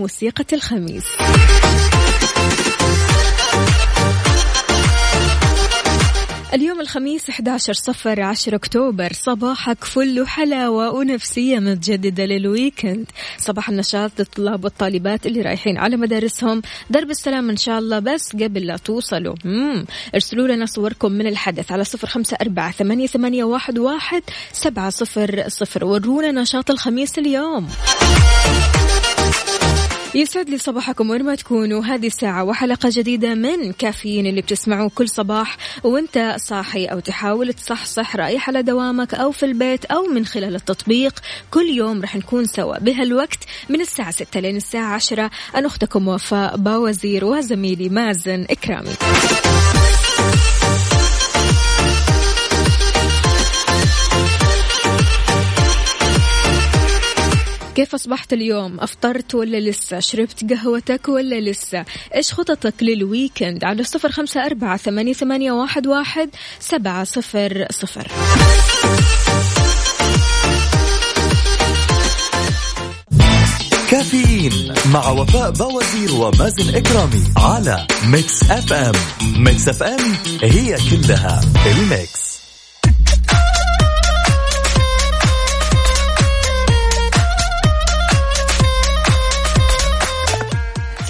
موسيقى الخميس. اليوم الخميس 11 صفر 10 أكتوبر. صباحك فل حلاوة ونفسية متجددة للويكند. صباح النشاط للطلاب والطالبات اللي رايحين على مدارسهم. درب السلام إن شاء الله بس قبل لا توصلوا. مم. ارسلوا لنا صوركم من الحدث على صفر خمسة أربعة ثمانية, ثمانية واحد, واحد سبعة صفر صفر. ورونا نشاط الخميس اليوم. يسعد لي صباحكم وين ما تكونوا. هذه الساعة وحلقة جديدة من كافيين اللي بتسمعوه كل صباح وانت صاحي أو تحاول تصحصح رأيح على دوامك أو في البيت أو من خلال التطبيق. كل يوم رح نكون سوا بهالوقت من الساعة 6 لين الساعة 10 أنا أختكم وفاء باوزير وزميلي مازن إكرامي. كيف أصبحت اليوم؟ أفطرت ولا لسه؟ شربت قهوتك ولا لسه؟ إيش خططك لل weekend على صفر خمسة أربعة ثمانية, ثمانية واحد, واحد سبعة صفر صفر. كافيين مع وفاء بوازير ومازن إكرامي على Mix FM Mix FM هي كلها ال mix.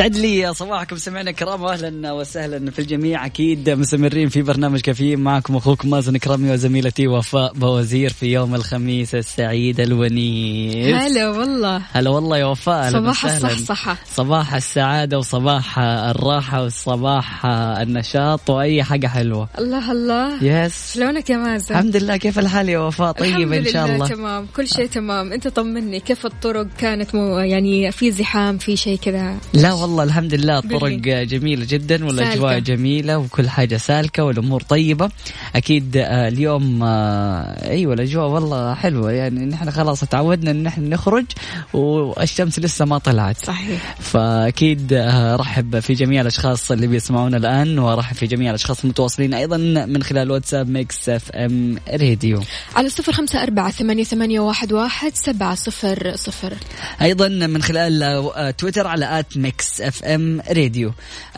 سعد لي صباحكم. سمعنا كرام واهلا وسهلا في الجميع. أكيد مستمرين في برنامج كافيين معكم أخوكم مازن كرامي وزميلتي وفاء بوزير في يوم الخميس السعيد الونيس. هلا والله. هلا والله يا وفاء. صباح. الصحصحة صباح السعادة وصباح الراحة وصباح النشاط وأي حاجة حلوة. الله الله. yes شلونك يا مازن؟ الحمد لله. كيف الحال يا وفاء؟ طيبة إن شاء الحمد الله. لله تمام. كل شيء تمام. أنت طمني. كيف الطرق؟ كانت مو يعني في زحام في شيء كذا؟ لا والله الحمد لله الطرق. جميلة جدا والأجواء سالكة. جميلة وكل حاجة سالكة والأمور طيبة. أكيد آه، اليوم آه، أيوة الأجواء والله حلوة. يعني نحن خلاص تعودنا إن نحن نخرج والشمس لسه ما طلعت. صحيح. فأكيد آه، ارحب في جميع الأشخاص اللي بيسمعونا الآن وارحب في جميع الأشخاص المتواصلين أيضا من خلال واتساب Mix FM Radio. على صفر خمسة أربعة ثمانية, ثمانية واحد, واحد سبعة صفر صفر. أيضا من خلال تويتر على at Mix FM Radio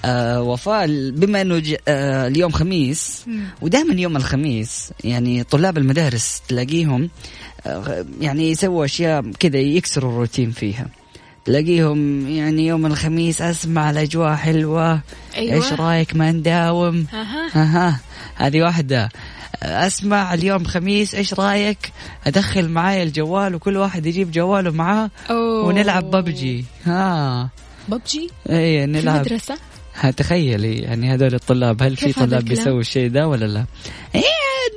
آه وفاء بما إنه ج- آه اليوم خميس ودائما يوم الخميس يعني طلاب المدارس تلاقيهم آه يعني يسووا أشياء كذا يكسروا الروتين فيها. تلاقيهم يعني يوم الخميس أسمع الأجواء حلوة. أيوة. إيش رأيك ما نداوم. أها. هذه واحدة. أسمع اليوم خميس إيش رأيك؟ أدخل معايا الجوال وكل واحد يجيب جواله معاه أوه. ونلعب ببجي. ها. ببجي؟ اي في نلعب المدرسة؟ ها تخيلي يعني هذول الطلاب هل في طلاب؟ بيسووا الشيء ده ولا لا؟ إيه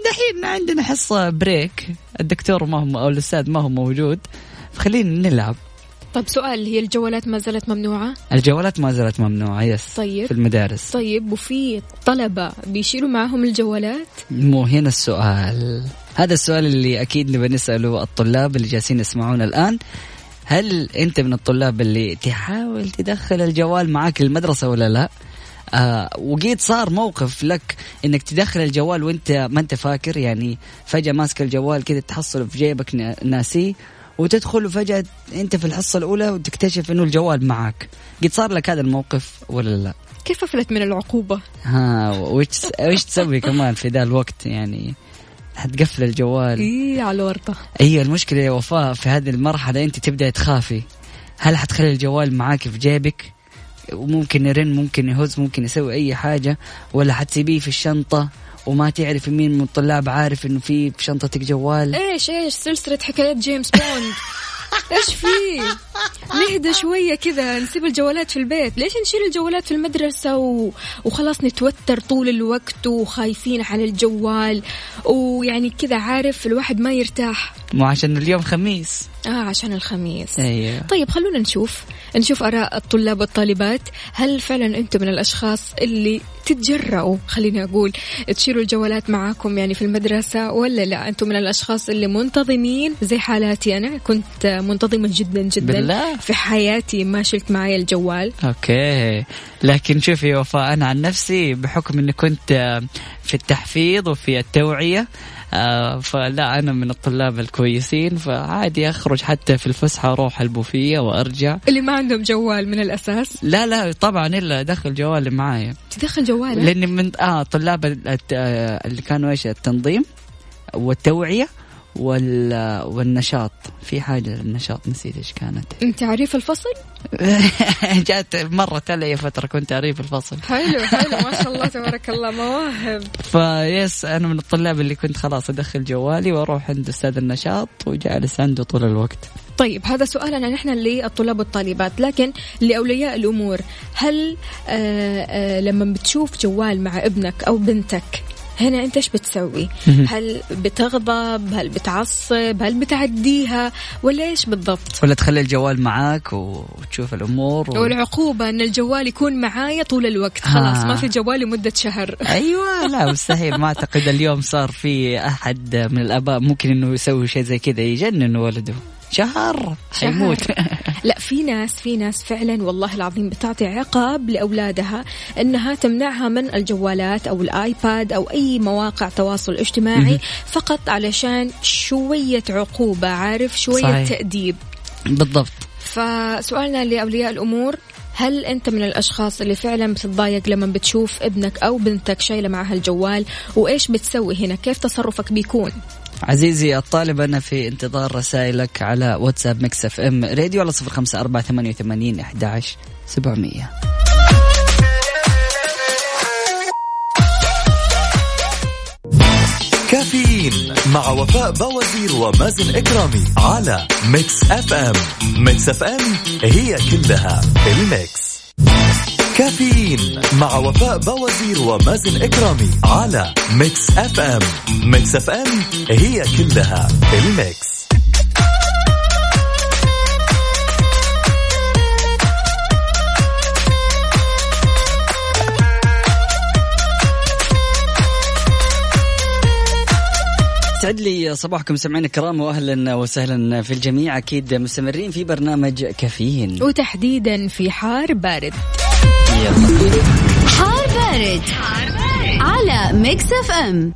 دحين عندنا حصة break الدكتور ما هو أو الأستاذ ما هو موجود. فخلينا نلعب. طيب سؤال هي الجوالات ما زالت ممنوعة؟ الجوالات ما زالت ممنوعة yes طيب. في المدارس. طيب وفي طلبة بيشيلوا معهم الجوالات؟ مو هنا السؤال. هذا السؤال اللي أكيد نبي نسأله الطلاب اللي جالسين يسمعونا الآن. هل أنت من الطلاب اللي تحاول تدخل الجوال معك للمدرسة ولا لا؟ آه وقيد صار موقف لك إنك تدخل الجوال وأنت ما أنت فاكر يعني فجأة ماسك الجوال كذا تحصله في جيبك نا- ناسيه وتدخل وفجأة أنت في الحصة الأولى وتكتشف إنه الجوال معك قد صار لك هذا الموقف ولا لا؟ كيف أفلت من العقوبة؟ ها وش وش تسوي كمان في ذا الوقت يعني؟ حتقفل الجوال. إي على الورطة. هي المشكلة يا وفاء في هذه المرحلة أنت تبدا تخافي. هل حتخلي الجوال معاك في جيبك؟ وممكن يرن ممكن يهز ممكن يسوي أي حاجة ولا حتسيبيه في الشنطة وما تعرف مين من الطلاب عارف إنه في في شنطتك جوال؟ إيش إيش سلسلة حكايات جيمس بوند. إيش في؟ نهدى شوية كذا نسيب الجوالات في البيت. ليش نشيل الجوالات في المدرسة و... وخلاص نتوتر طول الوقت وخايفين على الجوال؟ ويعني كذا عارف الواحد ما يرتاح. مو عشان اليوم خميس. آه عشان الخميس. أيوه. طيب خلونا نشوف. نشوف آراء الطلاب والطالبات. هل فعلا أنتم من الأشخاص اللي تتجرأوا خليني أقول تشيلوا الجوالات معاكم يعني في المدرسة ولا لا؟ أنتم من الأشخاص اللي منتظمين زي حالاتي أنا. كنت منتظمه جدا جدا بالله؟ في حياتي ما شلت معي الجوال. أوكي. لكن شوفي وفاء أنا عن نفسي بحكم إني كنت في التحفيظ وفي التوعية فلا أنا من الطلاب الكويسين فعادي أخرج حتى في الفسحة أروح البوفيه وأرجع. اللي ما عندهم جوال من الأساس؟ لا لا طبعا إلا ادخل جوالي معايا. تدخل جوالك؟ لأني من آه طلاب آه، اللي كانوا إيش التنظيم والتوعية. وال والنشاط. في حاجة للنشاط نسيت إيش كانت. انت عريف الفصل؟ جات مرت علي فترة كنت اريف الفصل. حلو حلو. ما شاء الله تبارك الله. مواهب. فيس أنا من الطلاب اللي كنت خلاص أدخل جوالي وأروح عند أستاذ النشاط وجالس عنده طول الوقت. طيب هذا سؤالنا نحن للطلاب والطالبات. لكن لأولياء الأمور هل آه آه لما بتشوف جوال مع ابنك أو بنتك هنا انت إيش بتسوي؟ هل بتغضب؟ هل بتعصب؟ هل بتعديها؟ ولا إيش بالضبط؟ ولا تخلي الجوال معاك وتشوف الأمور و... والعقوبة أن الجوال يكون معايا طول الوقت خلاص آه. ما في جوال لمدة شهر أيوه لا مستحيل ما أعتقد اليوم صار في أحد من الأباء ممكن إنه يسوي شيء زي كذا يجنن ولده شهر. حيموت لا في ناس في ناس فعلا والله العظيم بتعطي عقاب لأولادها إنها تمنعها من الجوالات أو الآيباد أو أي مواقع تواصل اجتماعي فقط علشان شوية عقوبة عارف؟ شوية صحيح. تأديب. بالضبط. فسؤالنا لأولياء الأمور هل أنت من الأشخاص اللي فعلا بتتضايق لما بتشوف ابنك أو بنتك شايلة معها الجوال؟ وإيش بتسوي هنا؟ كيف تصرفك بيكون؟ عزيزي الطالب أنا في انتظار رسائلك على واتساب Mix FM Radio على صفر خمسة أربعة ثمانية وثمانين أحداش سبعمية. كافيين مع وفاء بوازير ومازن إكرامي على Mix FM. Mix FM هي كلها ال mix. كافيين مع وفاء بوازير ومازن إكرامي على Mix FM. Mix FM هي كلها ال mix. سعد لي صباحكم سمعين الكرام واهلا وسهلا في الجميع. أكيد مستمرين في برنامج كافيين. وتحديدا في حار بارد. حار بارد, على Mix FM.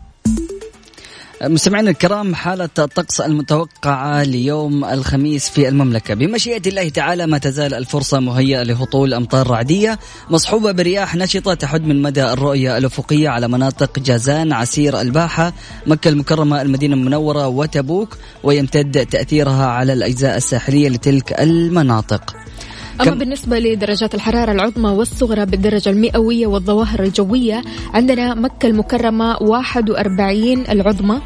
مستمعينا الكرام حالة الطقس المتوقعة ليوم الخميس في المملكة. بمشيئة الله تعالى ما تزال الفرصة مهيئة لهطول أمطار رعدية مصحوبة برياح نشطة تحد من مدى الرؤية الأفقية على مناطق جازان عسير الباحة مكة المكرمة المدينة المنورة وتبوك ويمتد تأثيرها على الأجزاء الساحلية لتلك المناطق. أما بالنسبة لدرجات الحرارة العظمى والصغرى بالدرجة المئوية والظواهر الجوية عندنا مكة المكرمة 41 العظمى.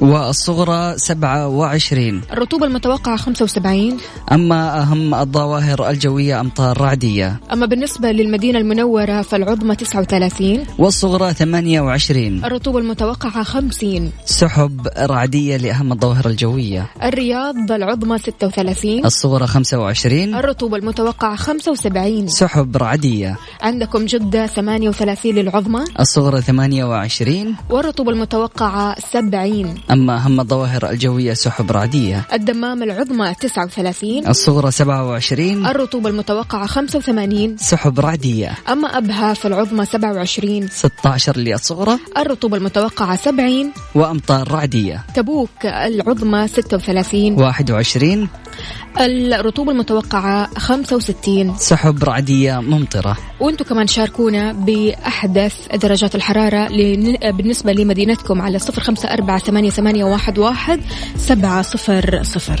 والصغرى 27 الرطوبة المتوقعة 75 أما أهم الظواهر الجوية أمطار رعدية. أما بالنسبة للمدينة المنورة فالعظمى 39 والصغرى 28 الرطوبة المتوقعة 50 سحب رعدية لأهم الظواهر الجوية. الرياض العظمى 36 الصغرى 25 الرطوبة المتوقعة 75 سحب رعدية. عندكم جدة 38 للعظمى. الصغرى 28 والرطوبة المتوقعة 70 أما أهم الظواهر الجوية سحب رعدية. الدمام العظمى 39 الصغرى 27 الرطوبة المتوقعة 85 سحب رعدية. أما أبها فالعظمى 27 16 للصغرى. الرطوبة المتوقعة 70 وأمطار رعدية. تبوك العظمى 36 21 الرطوبة المتوقعة 65 سحب رعدية ممطرة. وأنتم كمان شاركونا بأحدث درجات الحرارة لن- بالنسبة لمدينتكم على صفر خمسة أربعة ثمانية, ثمانية واحد, واحد سبعة صفر صفر.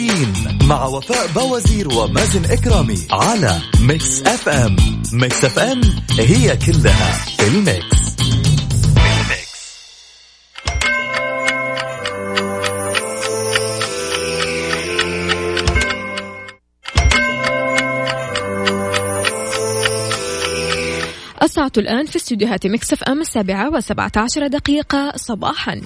مع وفاء بوازير ومازن إكرامي على Mix FM. Mix FM هي كلها في ال mix. الساعة الآن في استديوهات Mix FM السابعة وسبعة عشر دقيقة صباحا.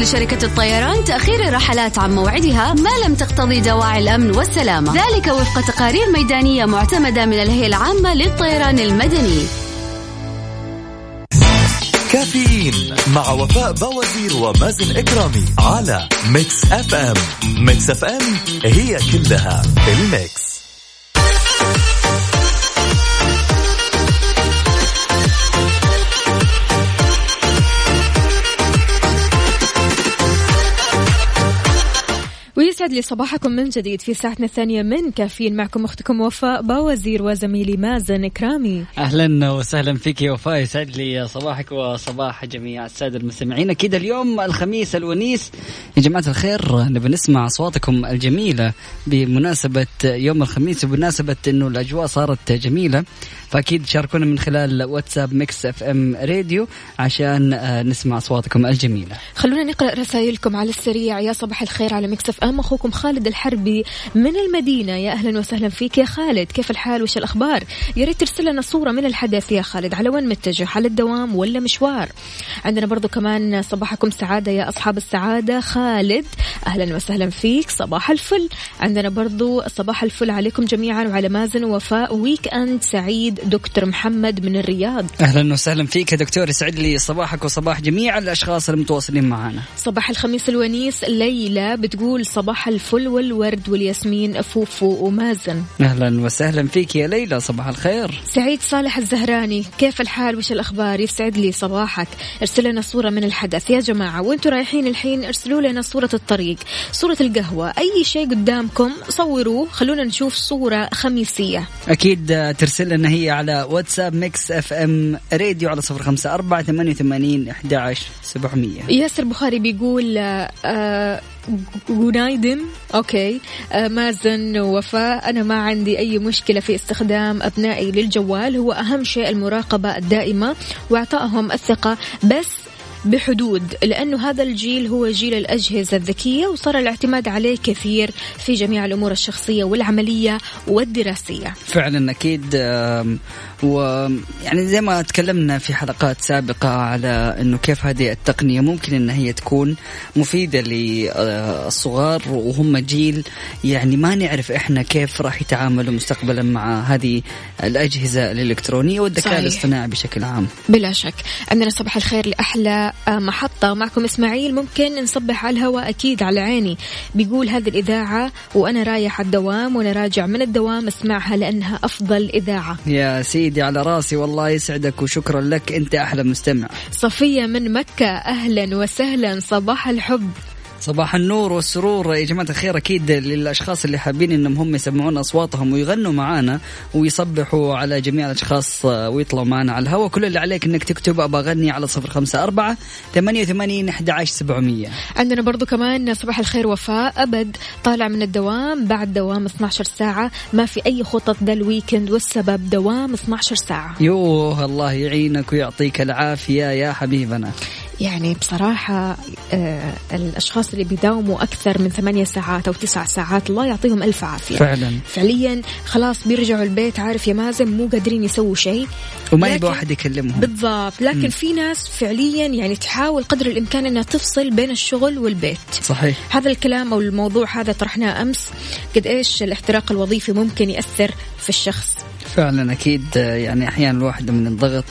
لشركة الطيران تأخير الرحلات عن موعدها ما لم تقتضي دواعي الأمن والسلامة. ذلك وفق تقارير ميدانية معتمدة من الهيئة العامة للطيران المدني. كافيين مع وفاء باوزير ومازن إكرامي على ميكس إف إم ميكس إف إم هي كلها في الميكس ويسعد لي صباحكم من جديد في ساعتنا الثانية من كافيين معكم أختكم وفاء باوزير وزميلي مازن إكرامي. أهلا وسهلا فيك يا وفاء يسعد لي صباحك وصباح جميع السادة المستمعين. أكيد اليوم الخميس الونيس. يا جماعة الخير نبي نسمع أصواتكم الجميلة بمناسبة يوم الخميس وبمناسبة إنه الأجواء صارت جميلة. فأكيد شاركونا من خلال واتساب ميكس اف ام راديو عشان آه، نسمع أصواتكم الجميلة. خلونا نقرأ رسائلكم على السريع. يا صباح الخير على ميكس إف إم. أخوكم خالد الحربي من المدينة. يا أهلا وسهلا فيك يا خالد. كيف الحال؟ وش الأخبار؟ يا ريت ترسل لنا صورة من الحدث يا خالد. على وين متجه؟ على الدوام ولا مشوار؟ عندنا برضو كمان صباحكم سعادة يا أصحاب السعادة. خالد أهلا وسهلا فيك. صباح الفل. عندنا برضو صباح الفل عليكم جميعا. وعلى مازن ووفاء weekend سعيد. دكتور محمد من الرياض. أهلا وسهلا فيك يا دكتور. يسعد لي صباحك وصباح جميع الأشخاص المتواصلين معنا. صباح الخميس الونيس ليلى بتقول صباح الفل والورد والياسمين فوفو ومازن. أهلا وسهلا فيك يا ليلى صباح الخير. سعيد صالح الزهراني كيف الحال؟ وش الأخبار؟ يسعد لي صباحك. ارسل لنا صورة من الحدث. يا جماعة وأنتم رايحين الحين ارسلوا لنا صورة الطريق. صورة القهوة. أي شيء قدامكم صوروه. خلونا نشوف صورة خميسية. أكيد ترسل لنا هي على واتساب ميكس اف ام راديو على صفر خمسة أربعة ثمانية وثمانين أحد عشر سبعمية. ياسر بخاري بيقول آه günaydın okay. آه مازن ووفاء أنا ما عندي أي مشكلة في استخدام أبنائي للجوال هو أهم شيء المراقبة الدائمة واعطائهم الثقة بس بحدود لأنه هذا الجيل هو جيل الأجهزة الذكية وصار الاعتماد عليه كثير في جميع الأمور الشخصية والعملية والدراسية. فعلا أكيد ويعني زي ما تكلمنا في حلقات سابقة على أنه كيف هذه التقنية ممكن أن هي تكون مفيدة للصغار وهم جيل يعني ما نعرف إحنا كيف راح يتعاملوا مستقبلا مع هذه الأجهزة الإلكترونية والذكاء. الاصطناعي بشكل عام. بلا شك. عندنا صباح الخير لأحلى محطة. معكم إسماعيل. ممكن نصبح على الهواء أكيد على عيني. بيقول هذه الإذاعة وأنا رايح الدوام وأنا راجع من الدوام أسمعها لأنها أفضل إذاعة. يا سيدي. على راسي والله يسعدك وشكرا لك. أنت أحلى مستمع. صفية من مكة أهلا وسهلا صباح الحب. صباح النور والسرور. يا جماعة الخير أكيد للأشخاص اللي حابين إنهم هم يسمعون أصواتهم ويغنوا معانا ويصبحوا على جميع الأشخاص ويطلعوا معنا على الهواء. كل اللي عليك إنك تكتب أبغى أغني على صفر خمسة أربعة ثمانية وثمانين أحد عشر سبعمية. عندنا برضو كمان صباح الخير وفاء. أبد طالع من الدوام بعد دوام 12 ساعة. ما في أي خطط ذا ال weekend والسبب دوام 12 ساعة. يوه الله يعينك ويعطيك العافية يا حبيبنا. يعني بصراحة آه الأشخاص اللي بيداوموا أكثر من ثمانية ساعات أو تسع ساعات الله يعطيهم ألف عافية. فعلا. فعليا خلاص بيرجعوا البيت عارف يا مازن مو قادرين يسووا شيء. وما يبغى واحد يكلمهم. بالضبط. لكن في ناس فعليا يعني تحاول قدر الإمكان أنها تفصل بين الشغل والبيت. صحيح. هذا الكلام أو الموضوع هذا طرحناه أمس. قد إيش الاحتراق الوظيفي ممكن يأثر في الشخص؟ فعلا أكيد آه، يعني أحيانا الواحد من الضغط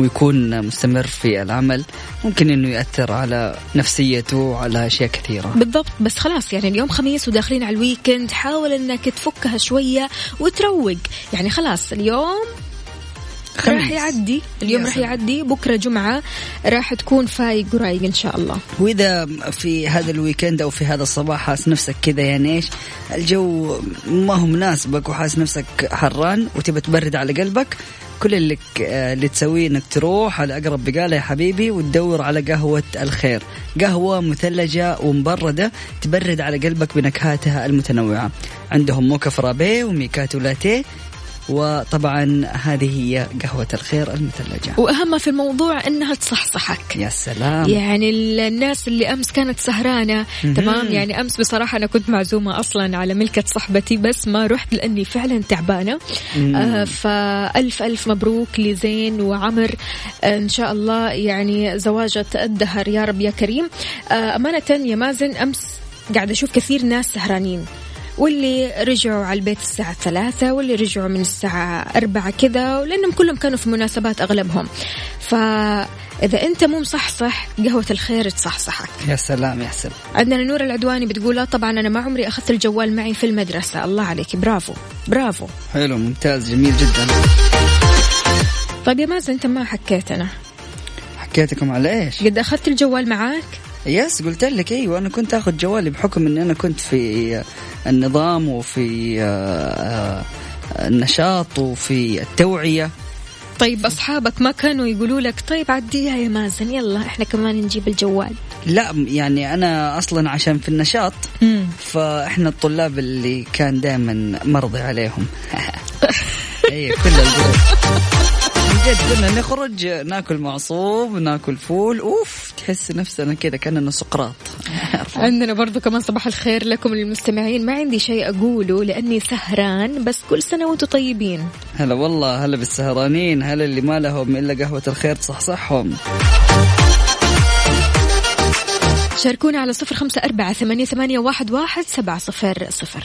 ويكون مستمر في العمل ممكن إنه ياثر على نفسيته وعلى أشياء كثيرة. بالضبط بس خلاص يعني اليوم خميس وداخلين على الويكند حاول إنك تفكها شوية وتروق. يعني خلاص اليوم خميس. راح يعدي. اليوم راح. يعدي. بكرة جمعة راح تكون فايق ورايق إن شاء الله. وإذا في هذا الويكند أو في هذا الصباح حاس نفسك كذا يعني إيش؟ الجو ما هو مناسبك وحاس نفسك حران وتبى تبرد على قلبك كل اللي آه، اللي تسويه إنك تروح على أقرب بقالة يا حبيبي وتدور على قهوة الخير. قهوة مثلجة ومبردة تبرد على قلبك بنكهاتها المتنوعة. عندهم موكا فرابيه وميكاتو لاتيه وطبعا هذه هي قهوة الخير المثلجة. وأهم ما في الموضوع إنها تصحصحك. يا سلام. يعني ال- الناس اللي أمس كانت سهرانة تمام؟ يعني أمس بصراحة أنا كنت معزومة أصلا على ملكة صاحبتي بس ما رحت لأني فعلا تعبانة. آه فألف ألف مبروك لزين وعمر. آه إن شاء الله يعني زواجة الدهر يا رب يا كريم. آه أمانة يا مازن أمس قاعدة أشوف كثير ناس سهرانين. واللي رجعوا على البيت الساعة ثلاثة واللي رجعوا من الساعة أربعة كذا لأنهم كلهم كانوا في مناسبات أغلبهم. فإذا أنت مو مصحصح قهوة الخير تصحصحك. يا سلام يا سلام. عندنا نور العدواني بتقول لا طبعا أنا ما عمري أخذت الجوال معي في المدرسة. الله عليك برافو برافو. حلو ممتاز جميل جدا. طيب يا مازن أنت ما حكيت أنا. حكيتكم على إيش؟ قد أخذت الجوال معاك؟ yes قلت لك إيوه أنا كنت آخذ جوالي بحكم إني أنا كنت في النظام وفي آه، آه، النشاط وفي التوعية. طيب أصحابك ما كانوا يقولوا لك طيب عديها يا مازن يلا إحنا كمان نجيب الجوال. لا يعني أنا أصلا عشان في النشاط فإحنا الطلاب اللي كان دائما مرضي عليهم. اي كل ال group جد كنا نخرج ناكل معصوب ناكل فول أوف تحس نفسنا كذا كأننا سقراط. عندنا برضو كمان صباح الخير لكم المستمعين. ما عندي شيء أقوله لأني سهران بس كل سنة وأنتم طيبين. هلا والله هلا بالسهرانين هلا اللي ما لهم إلا قهوة الخير تصحصحهم. شاركونا على صفر خمسة أربعة ثمانية, ثمانية واحد, واحد سبعة صفر صفر.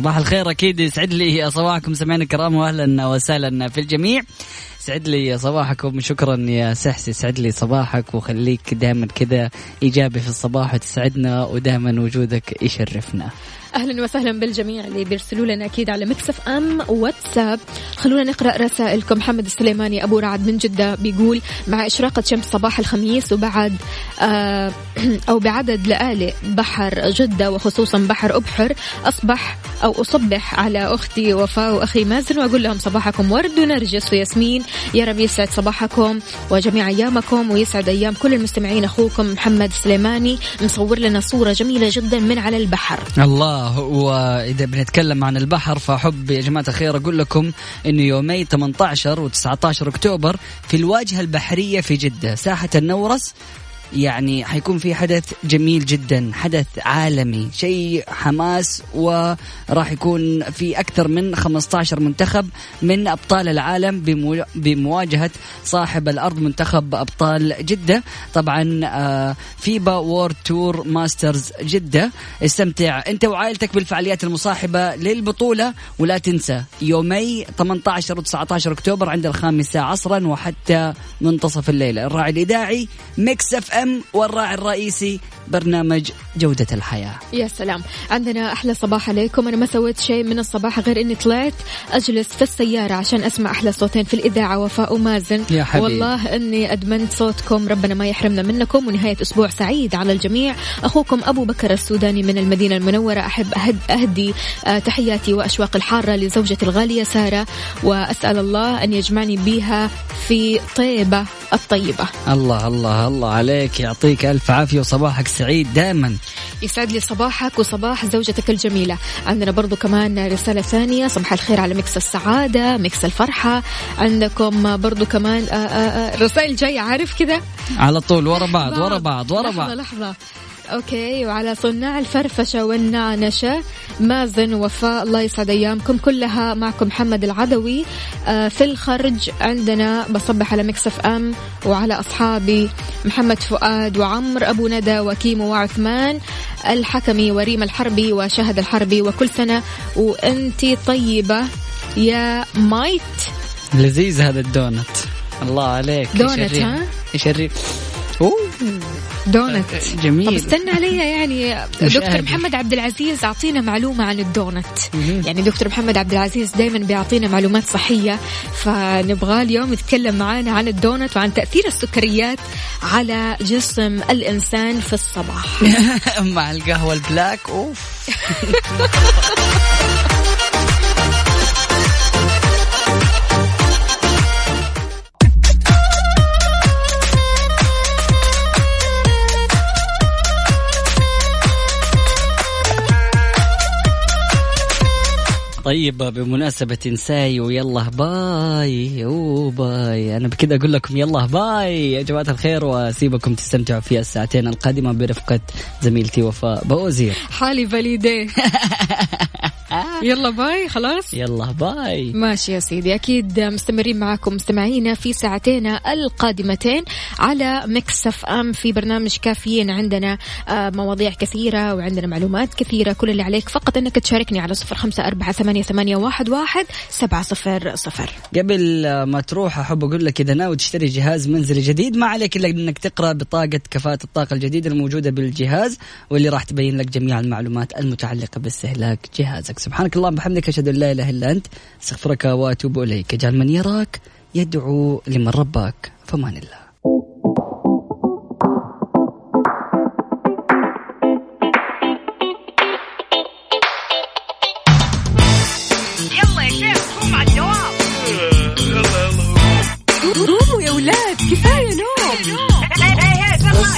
صباح الخير أكيد. يسعد لي صباحكم سمعنا الكرام واهلا وسهلا في الجميع. سعد لي صباحكم. شكرا يا سحس يسعد لي صباحك وخليك دائما كذا إيجابي في الصباح وتسعدنا ودائما وجودك يشرفنا. أهلا وسهلا بالجميع اللي بيرسلوا لنا أكيد على مكسف أم واتساب. خلونا نقرأ رسائلكم. محمد السليماني أبو رعد من جدة بيقول مع إشراقة شمس صباح الخميس وبعد آه أو بعدد لآلئ بحر جدة وخصوصا بحر أبحر أصبح أو أصبح على أختي وفاء وأخي مازن وأقول لهم صباحكم ورد ونرجس وياسمين. يا رب يسعد صباحكم وجميع أيامكم ويسعد أيام كل المستمعين أخوكم محمد السليماني مصور لنا صورة جميلة جدا من على البحر. الله. وإذا بنتكلم عن البحر فاحب يا جماعة الخير أقول لكم إنه يومي 18 و19 أكتوبر في الواجهة البحرية في جدة ساحة النورس. يعني حيكون في حدث جميل جدا حدث عالمي شيء حماس وراح يكون في أكثر من 15 منتخب من أبطال العالم بمواجهة صاحب الأرض منتخب أبطال جدة. طبعا آه، FIBA World Tour Masters جدة. استمتع أنت وعائلتك بالفعاليات المصاحبة للبطولة ولا تنسى يومي 18 و 19 أكتوبر عند الخامسة عصرا وحتى منتصف الليل الراعي الإذاعي ميكس اف أم والراعي الرئيسي برنامج جودة الحياة. يا سلام. عندنا أحلى صباح عليكم. أنا ما سويت شيء من الصباح غير إني طلعت أجلس في السيارة عشان أسمع أحلى صوتين في الإذاعة. وفاء ومازن. يا حبيبي. والله إني أدمنت صوتكم. ربنا ما يحرمنا منكم. ونهاية أسبوع سعيد على الجميع. أخوكم أبو بكر السوداني من المدينة المنورة. أحب أهدي آه، تحياتي وأشواق الحارة لزوجتي الغالية سارة. وأسأل الله أن يجمعني بها في طيبة الطيبة. الله الله الله عليك. يعطيك ألف عافية وصباحك سعيد دائما. يسعد لي صباحك وصباح زوجتك الجميلة. عندنا برضو كمان رسالة ثانية. صباح الخير على ميكس السعادة ميكس الفرحة. عندكم برضو كمان آه، آه، آه، رسائل جاية عارف كذا على طول ورا بعض ورا بعض ورا بعض. لحظة لحظة. okay وعلى صناع الفرفشة والنعنشة مازن وفاء الله يسعد أيامكم. كلها معكم محمد العدوي آه في الخرج عندنا بصبح على ميكس إف إم وعلى أصحابي محمد فؤاد وعمر أبو ندى وكيمو وعثمان الحكمي وريم الحربي وشهد الحربي وكل سنة. وانتي طيبة يا مايت. لذيذ هذا الدونت. الله عليك دونت ها؟ يشري أوه. دونت. جميل. طب استنى عليها يعني دكتور محمد عبد العزيز أعطينا معلومة عن الدونت. يعني دكتور محمد عبد العزيز دائما بيعطينا معلومات صحية فنبغى اليوم يتكلم معانا عن الدونت وعن تأثير السكريات على جسم الإنسان في الصباح. مع القهوة البلاك أوف. طيب بمناسبة نساي ويلا bye أو bye. أنا بكذا أقول لكم يلا bye. يا جماعة الخير وأسيبكم تستمتعوا في الساعتين القادمة برفقة زميلتي وفاء باوزير. حالي فاليدي يلا bye خلاص؟ يلا bye. ماشي يا سيدي أكيد مستمرين معاكم مستمعينا في ساعتين القادمتين على ميكس اف ام في برنامج كافيين. عندنا آه، مواضيع كثيرة وعندنا معلومات كثيرة. كل اللي عليك فقط إنك تشاركني على صفر خمسة أربعة ثمانية, ثمانية واحد, واحد سبعة صفر صفر. قبل ما تروح أحب أقول لك إذا ناوي تشتري جهاز منزلي جديد ما عليك إلا إنك تقرأ بطاقة كفاءة الطاقة الجديدة الموجودة بالجهاز واللي راح تبين لك جميع المعلومات المتعلقة باستهلاك جهازك. سبحانك اللهم بحمدك أشهد أن لا إله إلا أنت أستغفرك وأتوب إليك. اجعل من يراك يدعو لمن رباك فمان الله.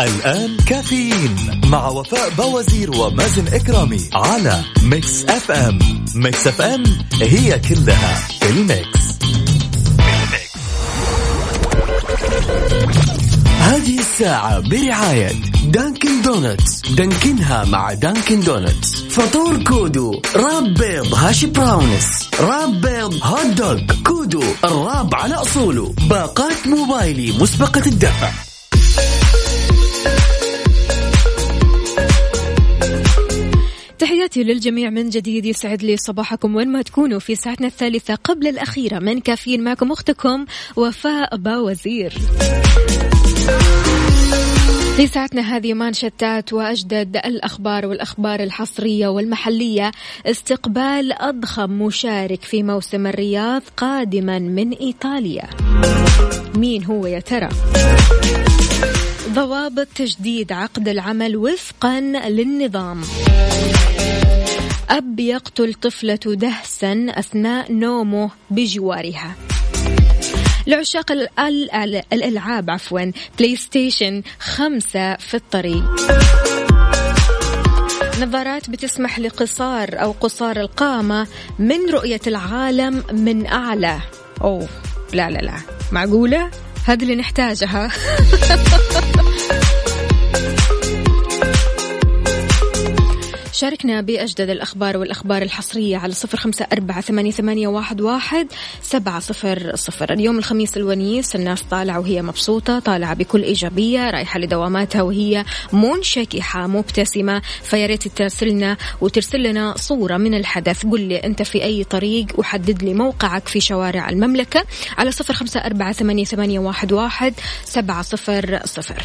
الآن كافيين مع وفاء باوزير ومازن إكرامي على ميكس إف إم ميكس إف إم هي كلها في الميكس. هذه الساعة برعاية دانكن دونتس. دانكنها مع دانكن دونتس. فطور كودو wrap بيض hash browns. wrap بيض hot dog كودو ال wrap على أصوله. باقات موبايلي مسبقة الدفع. تحياتي للجميع من جديد يسعد لي صباحكم وين ما تكونوا في ساعتنا الثالثة قبل الأخيرة. من كافيين معكم أختكم وفاء باوزير. في ساعتنا هذه مانشتات وأجدد الأخبار والأخبار الحصرية والمحلية. استقبال أضخم مشارك في موسم الرياض قادما من إيطاليا. مين هو يا ترى؟ ضوابط تجديد عقد العمل وفقا للنظام. أب يقتل طفلة دهسا أثناء نومه بجوارها. لعشاق الألعاب عفوا بلاي ستيشن خمسة في الطريق. نظارات بتسمح لقصار أو قصار القامة من رؤية العالم من أعلى. أوه لا لا لا معقولة؟ هذا اللي نحتاجها شاركنا بأجدد الأخبار والأخبار الحصرية على صفر خمسة أربعة ثمانية, واحد, سبعة صفر صفر. اليوم الخميس الونيس الناس طالعة وهي مبسوطة طالعة بكل إيجابية رايحة لدواماتها وهي منشكحة مبتسمة. فيا ريت ترسلنا وترسل لنا صورة من الحدث. قل لي أنت في أي طريق وحدد لي موقعك في شوارع المملكة على صفر خمسة أربعة ثمانية, واحد سبعة صفر صفر.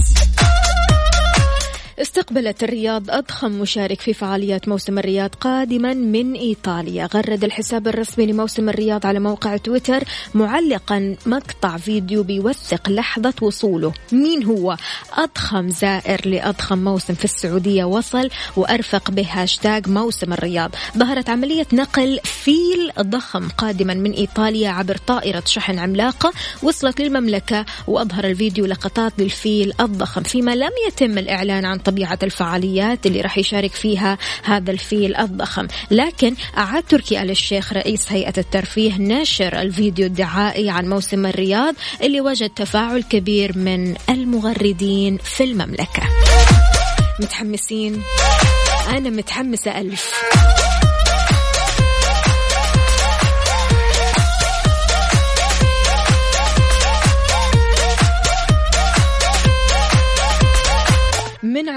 استقبلت الرياض أضخم مشارك في فعاليات موسم الرياض قادما من إيطاليا. غرد الحساب الرسمي لموسم الرياض على موقع تويتر معلقا مقطع فيديو بيوثق لحظة وصوله. مين هو؟ أضخم زائر لأضخم موسم في السعودية وصل وأرفق به هاشتاج موسم الرياض. ظهرت عملية نقل فيل ضخم قادما من إيطاليا عبر طائرة شحن عملاقة وصلت للمملكة. وأظهر الفيديو لقطات للفيل الضخم فيما لم يتم الإعلان عن طبيعة الفعاليات اللي راح يشارك فيها هذا الفيل الضخم. لكن أعاد تركي آل الشيخ رئيس هيئة الترفيه نشر الفيديو الدعائي عن موسم الرياض اللي وجد تفاعل كبير من المغردين في المملكة. متحمسين؟ أنا متحمسة ألف.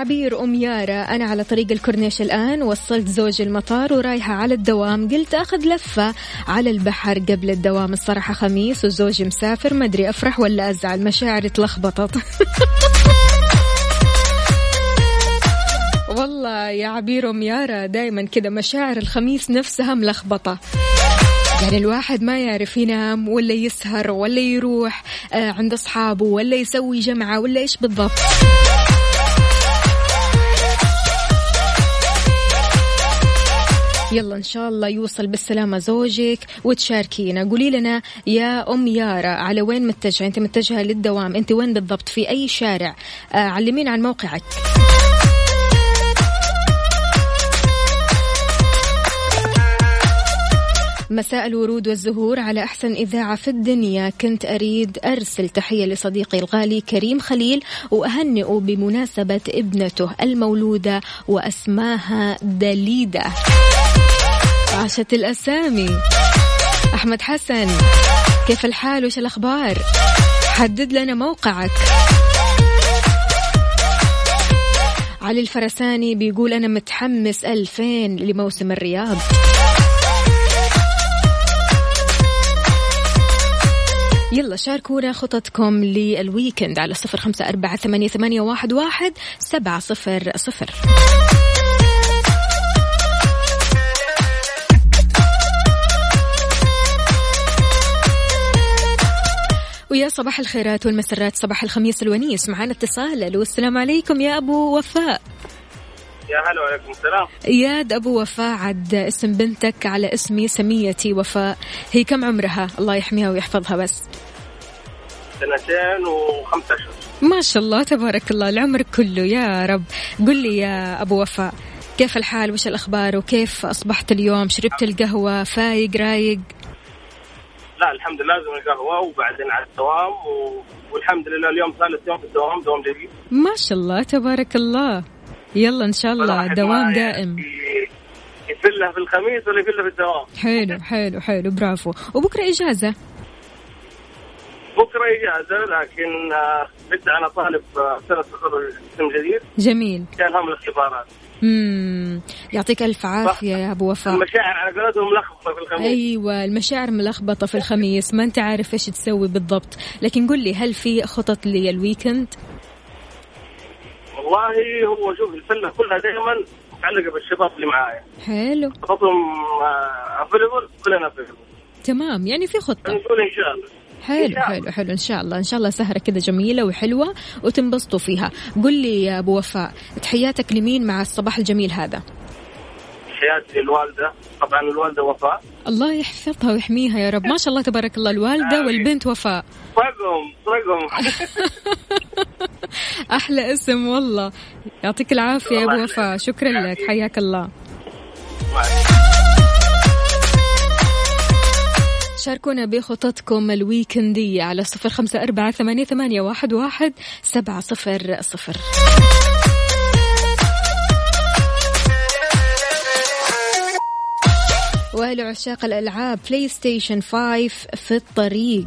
عبير أم يارا. أنا على طريق الكورنيش الآن وصلت زوجي المطار ورايحة على الدوام. قلت أخذ لفة على البحر قبل الدوام. الصراحة خميس وزوجي مسافر ما أدري أفرح ولا أزعل. مشاعري تلخبطت. والله يا عبير أم يارا دايما كذا مشاعر الخميس نفسها ملخبطة. يعني الواحد ما يعرف ينام ولا يسهر ولا يروح آه، عند أصحابه ولا يسوي جمعة ولا إيش بالضبط. يلا إن شاء الله يوصل بالسلامة زوجك وتشاركينا. قولي لنا يا أم يارا على وين متجهة؟ أنت متجهة للدوام أنت وين بالضبط؟ في أي شارع؟ آه علمين عن موقعك. مساء الورود والزهور على أحسن إذاعة في الدنيا. كنت أريد أرسل تحية لصديقي الغالي كريم خليل وأهنئه بمناسبة ابنته المولودة وأسماها دليدة. عاشت الأسامي. أحمد حسن كيف الحال؟ وش الأخبار؟ حدد لنا موقعك. علي الفرساني بيقول أنا متحمس ألفين لموسم الرياض. يلا شاركونا خططكم للويكند على صفر خمسة أربعة ثمانية, ثمانية واحد, واحد سبعة صفر صفر. ويا صباح الخيرات والمسرات صباح الخميس الونيس. معنا اتصال. ألو السلام عليكم يا أبو وفاء. يا هلا وعليكم السلام. إياد أبو وفاء عد اسم بنتك على اسمي سميتي وفاء. هي كم عمرها؟ الله يحميها ويحفظها بس. سنتين وخمسة اشهر ما شاء الله تبارك الله العمر كله يا رب. قل لي يا أبو وفاء كيف الحال؟ وش الأخبار؟ وكيف أصبحت اليوم؟ شربت القهوة؟ فايق؟ رايق؟ لا الحمد لله لازم القهوة وبعدين على الدوام و... والحمد لله اليوم ثالث يوم في الدوام دوام جديد ما شاء الله تبارك الله. يلا إن شاء الله دوام دائم. يفلها في الخميس ولا يفلها في الدوام. حلو حلو حلو برافو. وبكرة إجازة؟ بكرة إجازة لكن آه، لسه أنا طالب آه، سنة تخرج اسم جديد. جميل. كان هم الاختبارات. امم يعطيك ألف عافية يا أبو وفاء. المشاعر على قولتهم ملخبطة في الخميس. أيوه المشاعر ملخبطة في الخميس. ما أنت عارف إيش تسوي بالضبط. لكن قل لي هل في خطط للويكند والله هو شوف الفله كلها دائما متعلقة بالشباب اللي معايا. حلو. خططهم available؟ كلنا available. تمام يعني في خطة. نقول إن شاء الله. حلو حلو حلو. إن شاء الله إن شاء الله سهرة كذا جميلة وحلوة وتنبسطوا فيها. قل لي يا أبو وفاء تحياتك لمين مع الصباح الجميل هذا؟ تحياتي للوالدة. طبعا الوالدة وفاء. الله يحفظها ويحميها يا رب. ما شاء الله تبارك الله الوالدة والبنت وفاء. رقم رقم أحلى اسم والله. يعطيك العافية يا أبو وفاء. شكرا لك. حياك الله. شاركونا بخططكم ال weekend ية على صفر خمسة أربعة ثمانية, ثمانية واحد, واحد سبعة صفر صفر. ولعشاق الألعاب بلاي ستيشن 5 في الطريق.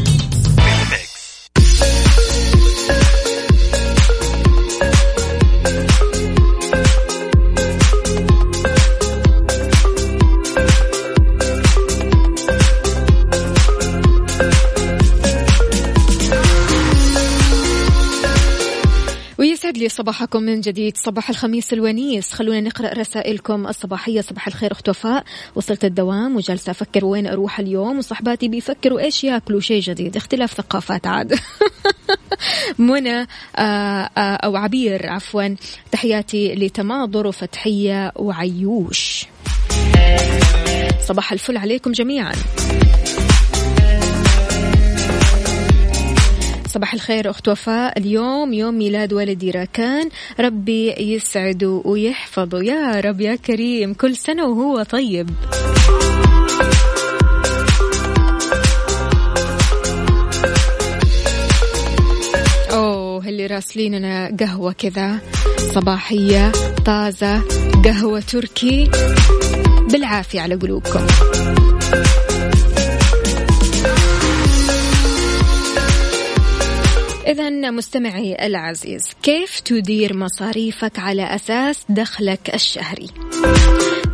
لي صباحكم من جديد. صباح الخميس الونيس. خلونا نقرأ رسائلكم. الصباحية صباح الخير أخت وفاء وصلت الدوام وجالسة أفكر وين أروح اليوم. وصحباتي بيفكروا إيش ياكلوا شيء جديد. اختلاف ثقافات عاد. منى آه، آه، أو عبير عفوا. تحياتي لتماضر وفتحية وعيوش. صباح الفل عليكم جميعا. صباح الخير أخت وفاء. اليوم يوم ميلاد والدي راكان. ربي يسعده ويحفظه. يا رب يا كريم كل سنة وهو طيب. أوه اللي راسليننا قهوة كذا. صباحية طازة قهوة تركي. بالعافية على قلوبكم. إذا مستمعي العزيز كيف تدير مصاريفك على أساس دخلك الشهري؟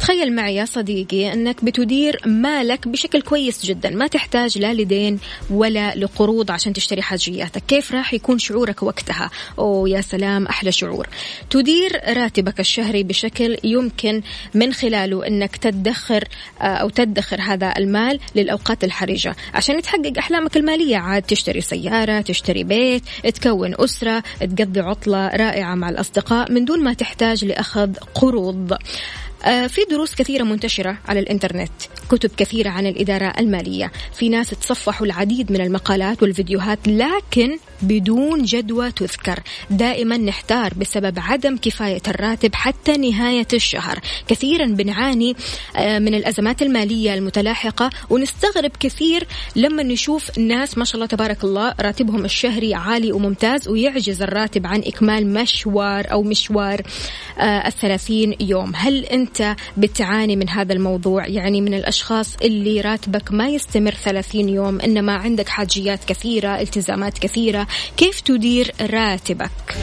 تخيل معي يا صديقي أنك بتدير مالك بشكل كويس جدا. ما تحتاج لا لدين ولا لقروض عشان تشتري حاجياتك. كيف راح يكون شعورك وقتها؟ أوه يا سلام أحلى شعور. تدير راتبك الشهري بشكل يمكن من خلاله أنك تدخر آه، أو تدخر هذا المال للأوقات الحرجة. عشان تحقق أحلامك المالية عاد تشتري سيارة تشتري بيت تكون أسرة تقضي عطلة رائعة مع الأصدقاء من دون ما تحتاج لأخذ قروض. في دروس كثيرة منتشرة على الإنترنت كتب كثيرة عن الإدارة المالية. في ناس تصفحوا العديد من المقالات والفيديوهات لكن بدون جدوى تذكر. دائما نحتار بسبب عدم كفاية الراتب حتى نهاية الشهر. كثيرا بنعاني آه، من الأزمات المالية المتلاحقة ونستغرب كثير لما نشوف ناس ما شاء الله تبارك الله راتبهم الشهري عالي وممتاز ويعجز الراتب عن إكمال مشوار أو مشوار آه، الثلاثين يوم. هل أنت بتعاني من هذا الموضوع؟ يعني من الأشخاص اللي راتبك ما يستمر ثلاثين يوم إنما عندك حاجيات كثيرة التزامات كثيرة كيف تدير راتبك؟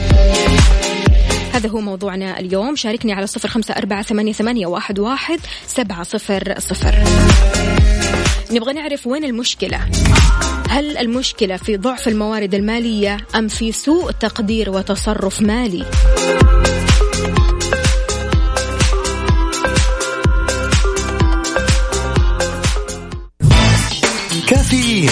هذا هو موضوعنا اليوم. شاركني على صفر خمسة أربعة ثمانية, واحد سبعة صفر صفر. نبغى نعرف وين المشكلة؟ هل المشكلة في ضعف الموارد المالية أم في سوء تقدير وتصرف مالي؟ كافيين.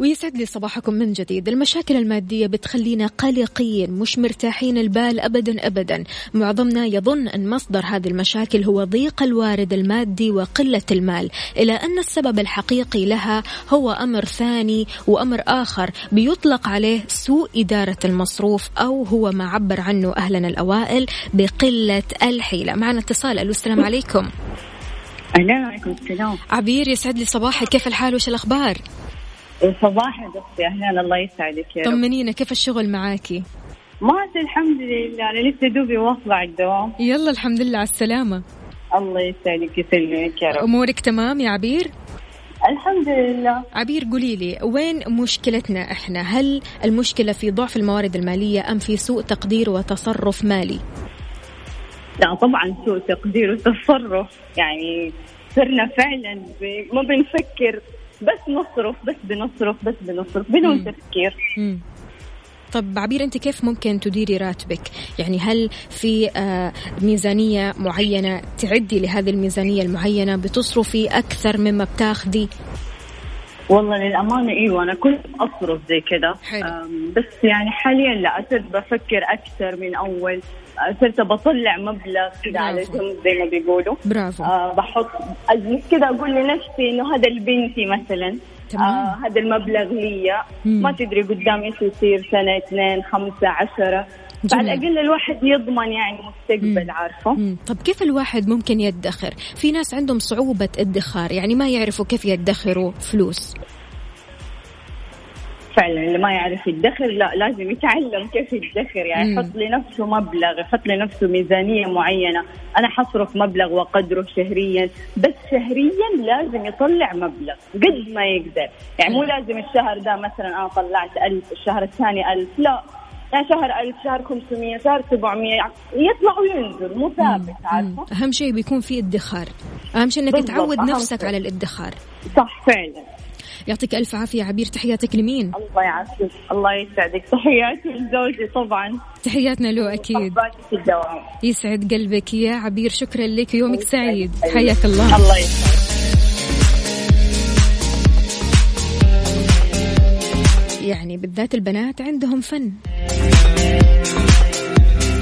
ويسعد لي صباحكم من جديد. المشاكل المادية بتخلينا قلقين مش مرتاحين البال أبدا أبدا. معظمنا يظن أن مصدر هذه المشاكل هو ضيق الوارد المادي وقلة المال. إلى أن السبب الحقيقي لها هو أمر ثاني وأمر آخر بيطلق عليه سوء إدارة المصروف أو هو ما عبر عنه أهلنا الأوائل بقلة الحيلة. معنا اتصال. ألو السلام عليكم. أهلا وعليكم السلام. عبير يسعد لي صباحك. كيف الحال؟ وش الأخبار؟ صباح أختي أهلا الله يسعدك يا طمنينا كيف الشغل معاكي؟ ماشي الحمد لله. أنا لسه دوبي واصله على الدوام. يلا الحمد لله على السلامة. الله يسعدك يسلمك يا رب. أمورك تمام يا عبير؟ الحمد لله. عبير قولي لي وين مشكلتنا إحنا؟ هل المشكلة في ضعف الموارد المالية أم في سوء تقدير وتصرف مالي؟ لا طبعا سوء تقدير وتصرف. يعني صرنا فعلا ما بنفكر بس نصرف بس بنصرف بس بنصرف بدون تفكير. طب عبير أنت كيف ممكن تديري راتبك؟ يعني هل في آه، ميزانية معينة تعدي لهذه الميزانية المعينة بتصرفي أكثر مما بتاخذي؟ والله للأمانة أيوة أنا كنت أصرف زي كذا بس يعني حاليا لا صرت بفكر أكثر من أه، صرت بطلع مبلغ كذا على. جنب زي ما بيقولوا برافو آه بحط أجلس كذا أقول لنفسي إنه هذا لبنتي مثلا تمام. آه هذا المبلغ لي. ما تدري قدام إيش يصير سنة اثنين خمسة عشرة جميل. الأقل الواحد يضمن يعني مستقبل مم. عارفة مم. طب كيف الواحد ممكن يدخر؟ في ناس عندهم صعوبة ادخار يعني ما يعرفوا كيف يدخروا فلوس فعلا اللي ما يعرف يدخر لا لازم يتعلم كيف يدخر يعني. يحط لنفسه مبلغ يحط لنفسه ميزانية معينة. أنا حصرف مبلغ وقدره شهريا بس شهريا لازم يطلع مبلغ قد ما يقدر. يعني مو لازم الشهر ده مثلا أنا طلعت ألف الشهر الثاني ألف لا. يعني شهر ألف شهر 500 شهر 700 يطلع وينزل مو ثابت عارفة؟ مم. أهم شيء بيكون في ادخار. أهم شيء بالضبط، تعود نفسك شيء. على الادخار. صح فعلا. يعطيك ألف عافية عبير تحياتك لمين؟ الله يعافيك. الله يسعدك. تحياتي لزوجي طبعا. تحياتنا له أكيد. يسعد قلبك يا عبير شكرا لك. يومك سعيد. حياك الله. الله يسعدك. يعني بالذات البنات عندهم فن.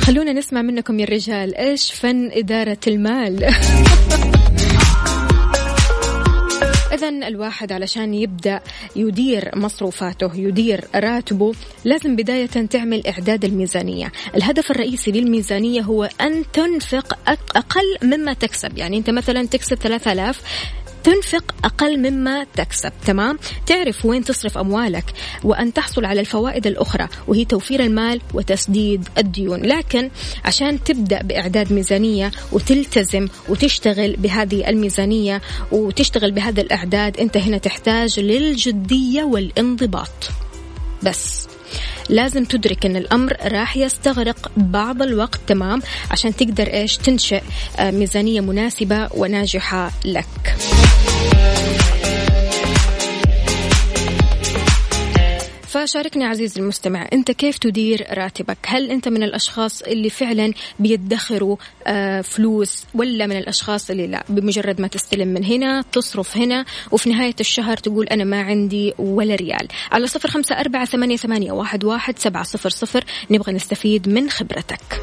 خلونا نسمع منكم يا الرجال إيش فن إدارة المال؟ إذا الواحد علشان يبدأ يدير مصروفاته يدير راتبه لازم بداية تعمل إعداد الميزانية. الهدف الرئيسي للميزانية هو أن تنفق أق- أقل مما تكسب. يعني أنت مثلا تكسب 3000 تنفق أقل مما تكسب تمام؟ تعرف وين تصرف أموالك وأن تحصل على الفوائد الأخرى وهي توفير المال وتسديد الديون. لكن عشان تبدأ بإعداد ميزانية وتلتزم وتشتغل بهذه الميزانية وتشتغل بهذا الإعداد أنت هنا تحتاج للجدية والانضباط. بس لازم تدرك إن الأمر راح يستغرق بعض الوقت تمام؟ عشان تقدر إيش؟ تنشئ آه، ميزانية مناسبة وناجحة لك. فشاركني عزيزي المستمع أنت كيف تدير راتبك؟ هل أنت من الأشخاص اللي فعلا بيدخروا آه، فلوس ولا من الأشخاص اللي لا؟ بمجرد ما تستلم من هنا تصرف هنا وفي نهاية الشهر تقول أنا ما عندي ولا ريال. على صفر خمسة أربعة ثمانية, واحد سبعة صفر صفر نبغى نستفيد من خبرتك.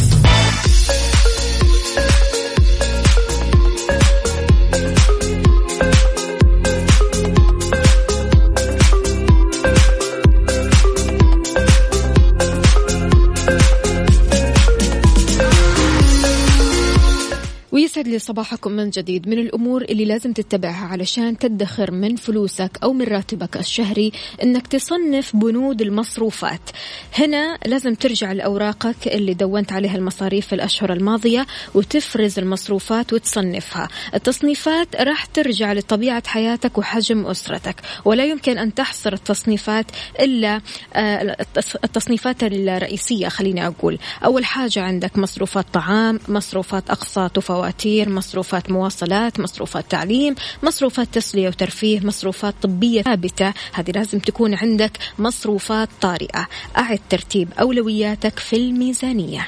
ويسعد لي صباحكم من جديد. من الأمور اللي لازم تتبعها علشان تدخر من فلوسك أو من راتبك الشهري أنك تصنف بنود المصروفات. هنا لازم ترجع لأوراقك اللي دونت عليها المصاريف في الأشهر الماضية وتفرز المصروفات وتصنفها. التصنيفات راح ترجع لطبيعة حياتك وحجم أسرتك ولا يمكن أن تحصر التصنيفات إلا آه، التص- التصنيفات الرئيسية خليني أقول. أول حاجة عندك مصروفات طعام مصروفات أقساط وفواتير تغيير مصروفات مواصلات مصروفات تعليم مصروفات تسلية وترفيه مصروفات طبية ثابتة. هذه لازم تكون عندك مصروفات طارئة. أعد ترتيب أولوياتك في الميزانية.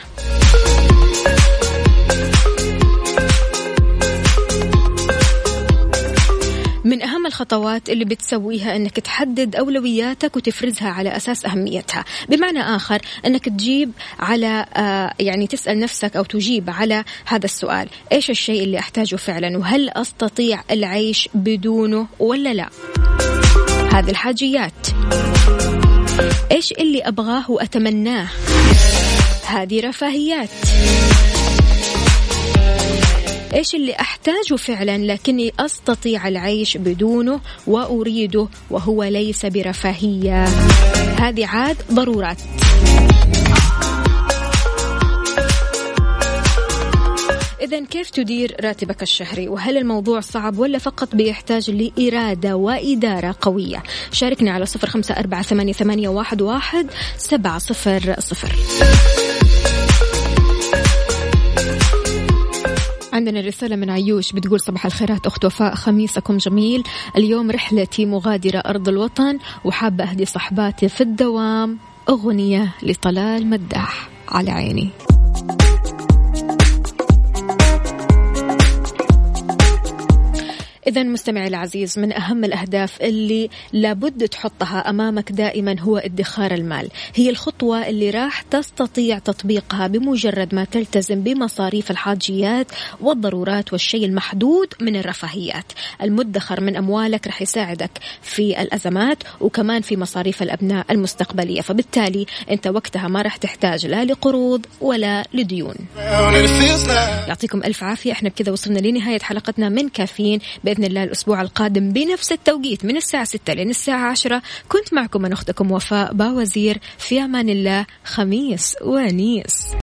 من أهم الخطوات اللي بتسويها أنك تحدد أولوياتك وتفرزها على أساس أهميتها. بمعنى آخر أنك تجيب على آه يعني تسأل نفسك أو تجيب على هذا السؤال إيش الشيء اللي أحتاجه فعلا؟ وهل أستطيع العيش بدونه ولا لا؟ هذه الحاجيات. إيش اللي أبغاه وأتمناه؟ هذه رفاهيات. إيش اللي أحتاجه فعلا لكني أستطيع العيش بدونه وأريده وهو ليس برفاهية هذه عاد ضرورات إذا كيف تدير راتبك الشهري؟ وهل الموضوع صعب ولا فقط بيحتاج لإرادة وإدارة قوية؟ شاركني على صفر خمسة أربعة ثمانية, واحد سبعة صفر صفر. عندنا رسالة من عيوش بتقول صباح الخيرات أخت وفاء خميسكم جميل. اليوم رحلتي مغادرة أرض الوطن وحابة أهدي صحباتي في الدوام. أغنية لطلال مداح على عيني. إذا مستمعي العزيز من أهم الأهداف اللي لابد تحطها أمامك دائما هو ادخار المال. هي الخطوة اللي راح تستطيع تطبيقها بمجرد ما تلتزم بمصاريف الحاجيات والضرورات والشيء المحدود من الرفاهيات. المدخر من أموالك راح يساعدك في الأزمات وكمان في مصاريف الأبناء المستقبلية. فبالتالي أنت وقتها ما راح تحتاج لا لقروض ولا لديون. يعطيكم ألف عافية. إحنا بكذا وصلنا لنهاية حلقتنا من كافيين. بإذن الله الأسبوع القادم بنفس التوقيت من الساعة 6 لين الساعة 10 كنت معكم من أختكم وفاء باوزير. في أمان الله. خميس ونيس.